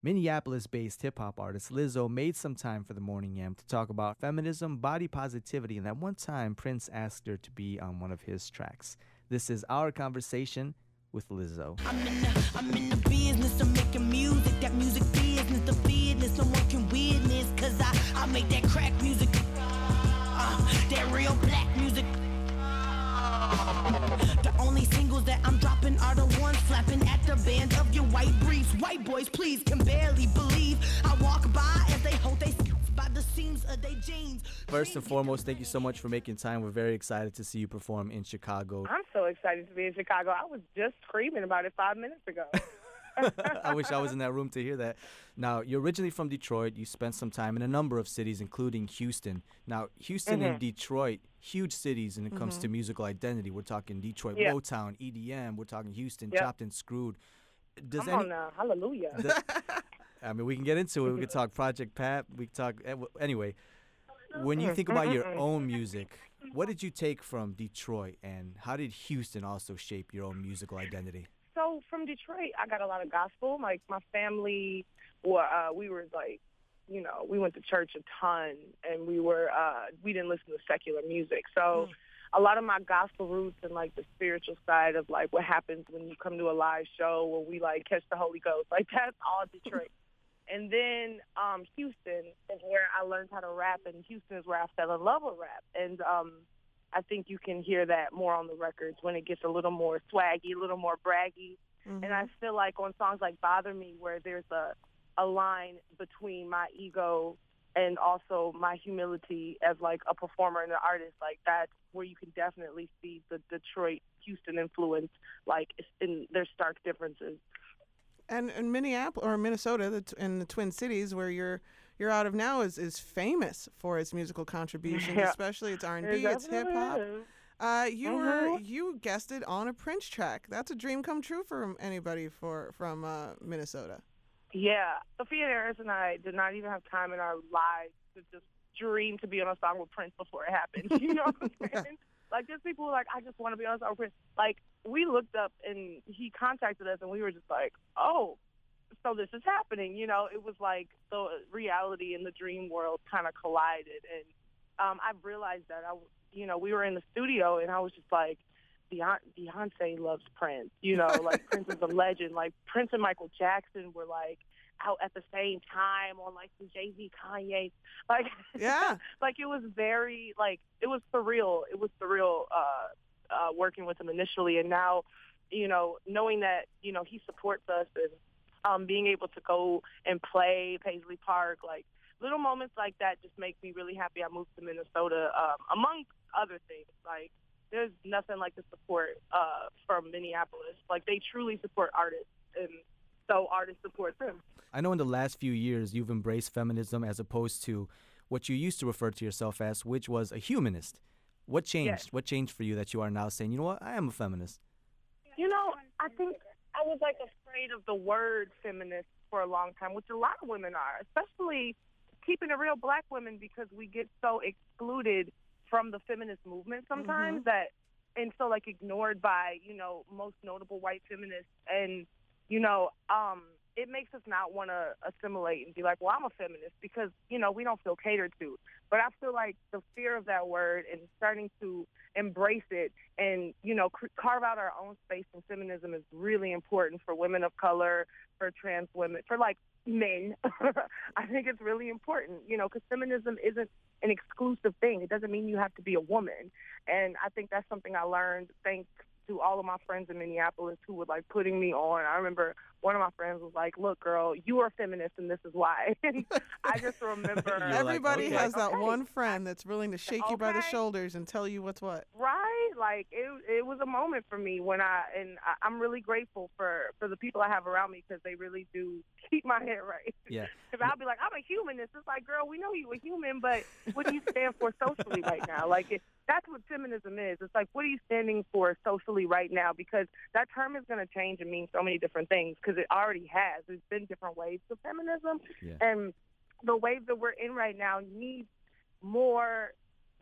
Minneapolis based hip hop artist Lizzo made some time for the Morning AMp to talk about feminism, body positivity, and that one time Prince asked her to be on one of his tracks. This is our conversation with Lizzo. Of your white briefs. White boys, please, can barely believe I walk by as they hold they by the seams of their jeans. First and foremost, thank you so much for making time. We're very excited to see you perform in Chicago. I'm so excited to be in Chicago. I was just screaming about it five minutes ago. I wish I was in that room to hear that. Now, you're originally from Detroit. You spent some time in a number of cities, including Houston. Now, Houston Mm-hmm. and Detroit, huge cities when it comes to musical identity. We're talking Detroit Yeah. Motown, EDM. We're talking Houston, Yep. chopped and screwed. Does Come any? on now, hallelujah. I mean, we can get into it. We could talk Project Pat. We could talk eh, anyway. When you think about your own music, what did you take from Detroit, and how did Houston also shape your own musical identity? so from Detroit, I got a lot of gospel. Like my family, were, uh, we were like, you know, we went to church a ton, and we were uh, we didn't listen to secular music. So a lot of my gospel roots and like the spiritual side of like what happens when you come to a live show when we like catch the Holy Ghost, like that's all Detroit. And then um, Houston is where I learned how to rap, and Houston is where I fell in love with rap. And um, I think you can hear that more on the records when it gets a little more swaggy, a little more braggy. And I feel like on songs like Bother Me, where there's a, a line between my ego and also my humility as like a performer and an artist, like that's where you can definitely see the Detroit Houston influence, like in their stark differences. And in Minneapolis or Minnesota, the, t- in the Twin Cities, where you're you're out of now, is is famous for its musical contributions, Yeah. especially its R and B, its hip hop. Uh, you were Mhm. you guested on a Prince track. That's a dream come true for anybody for from uh, Minnesota. Yeah, Sophia Eris and I did not even have time in our lives to just dream to be on a song with Prince before it happened. You know what I'm saying? Like there's people who are like, I just want to be on a song with Prince. Like we looked up and he contacted us and we were just like, oh, so this is happening. You know, it was like the reality and the dream world kind of collided. And um, I've realized that I, w- you know, we were in the studio and I was just like, Beyonce, Beyonce loves Prince. You know, like Prince is a legend. Like Prince and Michael Jackson were like out at the same time on like some Jay Z, Kanye. Like Yeah. like it was very like it was surreal. It was surreal uh, uh, working with him initially, and now, you know, knowing that you know he supports us and um, being able to go and play Paisley Park, like little moments like that, just make me really happy. I moved to Minnesota, um, among other things. Like there's nothing like the support uh, from Minneapolis. Like they truly support artists, and so artists support them. I know in the last few years you've embraced feminism as opposed to what you used to refer to yourself as, which was a humanist. What changed? Yes. What changed for you that you are now saying, you know what, I am a feminist? You know, I think I was like afraid of the word feminist for a long time, which a lot of women are, especially keeping it real black women because we get so excluded from the feminist movement sometimes that and so like ignored by, you know, most notable white feminists. And you know, um it makes us not want to assimilate and be like, well, I'm a feminist because, you know, we don't feel catered to. But I feel like the fear of that word and starting to embrace it and, you know, c- carve out our own space in feminism is really important for women of color, for trans women, for like men. I think it's really important, you know, because feminism isn't an exclusive thing. It doesn't mean you have to be a woman. And I think that's something I learned thanks to all of my friends in Minneapolis who were like putting me on. I remember one of my friends was like, "Look, girl, you are a feminist, and this is why." and I just remember You're like, Everybody okay. has that Okay. one friend that's willing to shake you by the shoulders and tell you what's what. right like it it was a moment for me when i and I, i'm really grateful for for the people i have around me because they really do keep my head right. Yeah. because i'll be like i'm a humanist it's like girl we know you a human but what do you stand for socially right now? Like it, that's what feminism is. It's like what are you standing for socially right now? Because that term is going to change and mean so many different things because it already has. There's been different waves of feminism Yeah. and the wave that we're in right now needs more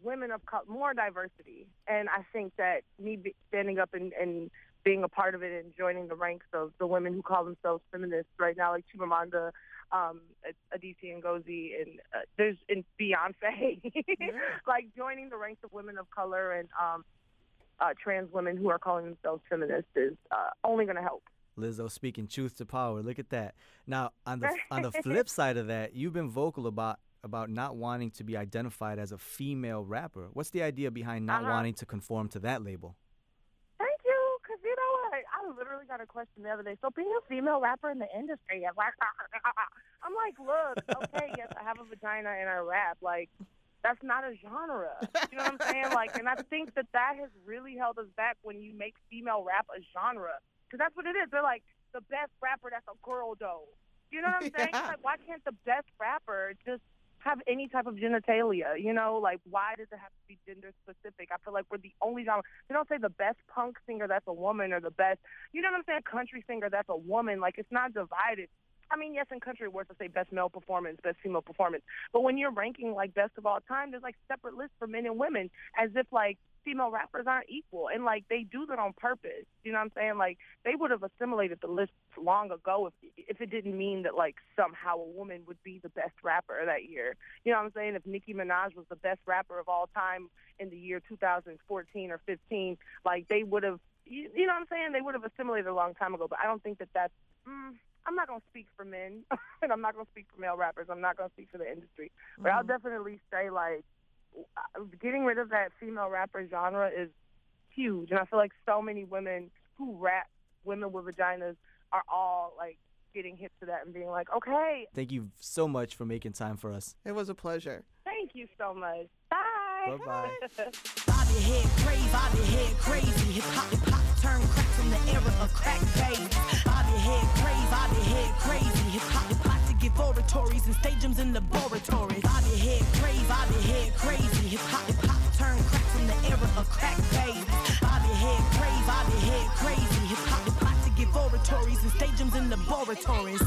women of color, more diversity. And I think that me standing up and, and being a part of it and joining the ranks of the women who call themselves feminists right now, like Chimamanda um, Adichie Ngozi, and uh, there's and Beyonce, yeah. like joining the ranks of women of color and um, uh, trans women who are calling themselves feminists is uh, only going to help. Lizzo speaking truth to power. Look at that. Now, on the on the flip side of that, you've been vocal about about not wanting to be identified as a female rapper. What's the idea behind not uh-huh. wanting to conform to that label? Thank you, because you know what? I literally got a question the other day. So being a female rapper in the industry, I'm like, I'm like, look, okay, yes, I have a vagina and I rap. Like, that's not a genre. You know what I'm saying? Like, and I think that that has really held us back when you make female rap a genre, because that's what it is. They're like the best rapper that's a girl though. You know what I'm saying? Yeah. Like, why can't the best rapper just have any type of genitalia? You know, like why does it have to be gender specific? I feel like we're the only genre. They don't say the best punk singer that's a woman or the best, you know what I'm saying, country singer that's a woman. Like it's not divided. I mean, yes, in country awards, to say best male performance, best female performance. But when you're ranking like best of all time, there's like separate lists for men and women, as if like female rappers aren't equal, and like they do that on purpose. You know what I'm saying? Like they would have assimilated the list long ago if if it didn't mean that like somehow a woman would be the best rapper that year. You know what I'm saying? If Nicki Minaj was the best rapper of all time in the year 2014 or 15, like they would have. You, you know what I'm saying? They would have assimilated a long time ago. But I don't think that that's. Mm, I'm not gonna speak for men, and I'm not gonna speak for male rappers. I'm not gonna speak for the industry, but mm-hmm. I'll definitely say like getting rid of that female rapper genre is huge, and I feel like so many women who rap, women with vaginas, are all like getting hit to that and being like, okay. Thank you so much for making time for us. It was a pleasure. Thank you so much. Bye. Bye bye. Bobby head crazy, Bobby head crazy. Hip hop, hip hop, turn crack from the era of crack baby. Bobby head crazy, Bobby head crazy. Hip hop, hip hop to give oratories and stadiums in laboratories. Bobby head crazy, Bobby head crazy. Hip hop, hip hop, turn crack from the era of crack baby. Bobby head crazy, Bobby head crazy. Hip hop, hip hop to give oratories and stadiums in laboratories.